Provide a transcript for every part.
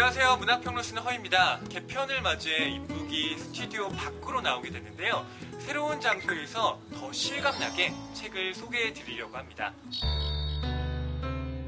안녕하세요. 문학평론 쓰는 허입니다. 개편을 맞이해 이쁘기 스튜디오 밖으로 나오게 됐는데요. 새로운 장소에서 더 실감나게 책을 소개해 드리려고 합니다.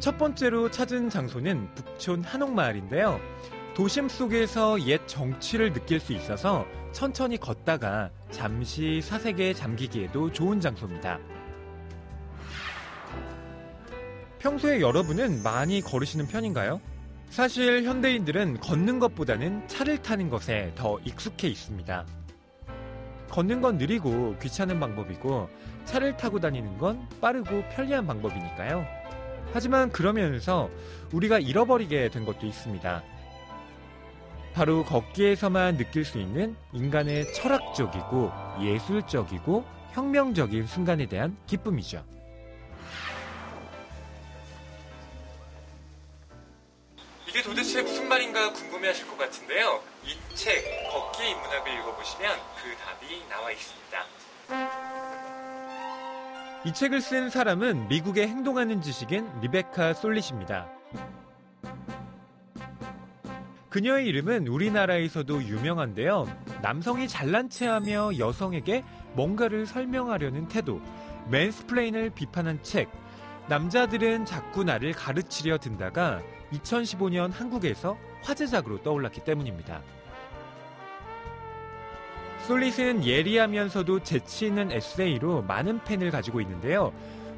첫 번째로 찾은 장소는 북촌 한옥마을인데요. 도심 속에서 옛 정취를 느낄 수 있어서 천천히 걷다가 잠시 사색에 잠기기에도 좋은 장소입니다. 평소에 여러분은 많이 걸으시는 편인가요? 사실 현대인들은 걷는 것보다는 차를 타는 것에 더 익숙해 있습니다. 걷는 건 느리고 귀찮은 방법이고 차를 타고 다니는 건 빠르고 편리한 방법이니까요. 하지만 그러면서 우리가 잃어버리게 된 것도 있습니다. 바로 걷기에서만 느낄 수 있는 인간의 철학적이고 예술적이고 혁명적인 순간에 대한 기쁨이죠. 이게 도대체 무슨 말인가 궁금해 하실 것 같은데요. 이 책, 걷기의 인문학을 읽어보시면 그 답이 나와 있습니다. 이 책을 쓴 사람은 미국의 행동하는 지식인 리베카 솔릿입니다. 그녀의 이름은 우리나라에서도 유명한데요. 남성이 잘난 체하며 여성에게 뭔가를 설명하려는 태도, 맨스플레인을 비판한 책, 남자들은 자꾸 나를 가르치려 든다가 2015년 한국에서 화제작으로 떠올랐기 때문입니다. 솔릿은 예리하면서도 재치 있는 에세이로 많은 팬을 가지고 있는데요.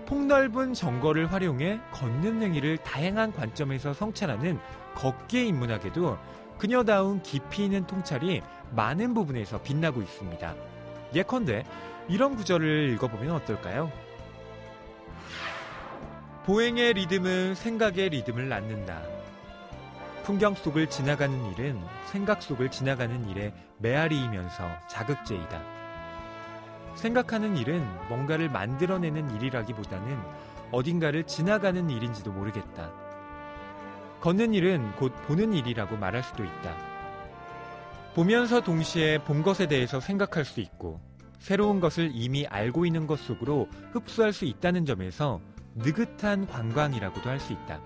폭넓은 정거를 활용해 걷는 행위를 다양한 관점에서 성찰하는 걷기의 인문학에도 그녀다운 깊이 있는 통찰이 많은 부분에서 빛나고 있습니다. 예컨대 이런 구절을 읽어보면 어떨까요? 보행의 리듬은 생각의 리듬을 낳는다. 풍경 속을 지나가는 일은 생각 속을 지나가는 일의 메아리이면서 자극제이다. 생각하는 일은 뭔가를 만들어내는 일이라기보다는 어딘가를 지나가는 일인지도 모르겠다. 걷는 일은 곧 보는 일이라고 말할 수도 있다. 보면서 동시에 본 것에 대해서 생각할 수 있고 새로운 것을 이미 알고 있는 것 속으로 흡수할 수 있다는 점에서 느긋한 관광이라고도 할 수 있다.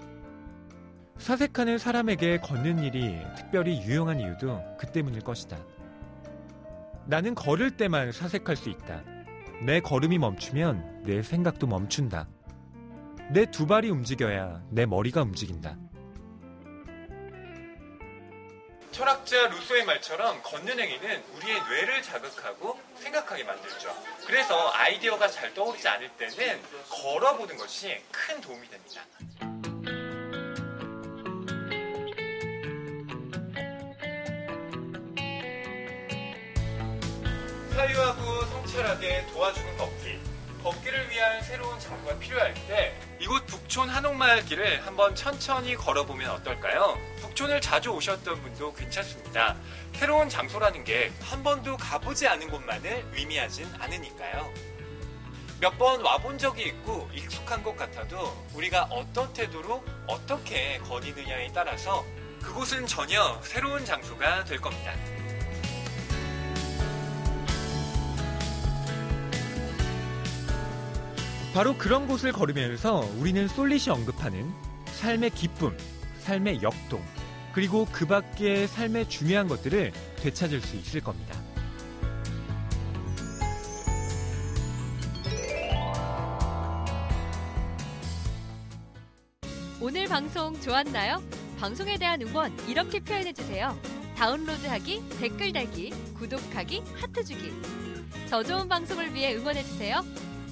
사색하는 사람에게 걷는 일이 특별히 유용한 이유도 그 때문일 것이다. 나는 걸을 때만 사색할 수 있다. 내 걸음이 멈추면 내 생각도 멈춘다. 내 두 발이 움직여야 내 머리가 움직인다. 철학자 루소의 말처럼 걷는 행위는 우리의 뇌를 자극하고 생각하게 만들죠. 그래서 아이디어가 잘 떠오르지 않을 때는 걸어보는 것이 큰 도움이 됩니다. 사유하고 성찰하게 도와주는 걷기. 걷기를 위한 새로운 장소가 필요할 때 이곳 북촌 한옥마을 길을 한번 천천히 걸어보면 어떨까요? 북촌을 자주 오셨던 분도 괜찮습니다. 새로운 장소라는 게 한 번도 가보지 않은 곳만을 의미하진 않으니까요. 몇 번 와본 적이 있고 익숙한 것 같아도 우리가 어떤 태도로 어떻게 거니느냐에 따라서 그곳은 전혀 새로운 장소가 될 겁니다. 바로 그런 곳을 걸으면서 우리는 솔릿이 언급하는 삶의 기쁨, 삶의 역동, 그리고 그 밖의 삶의 중요한 것들을 되찾을 수 있을 겁니다. 오늘 방송 좋았나요? 방송에 대한 응원 이렇게 표현해 주세요. 다운로드하기, 댓글 달기, 구독하기, 하트 주기. 더 좋은 방송을 위해 응원해 주세요.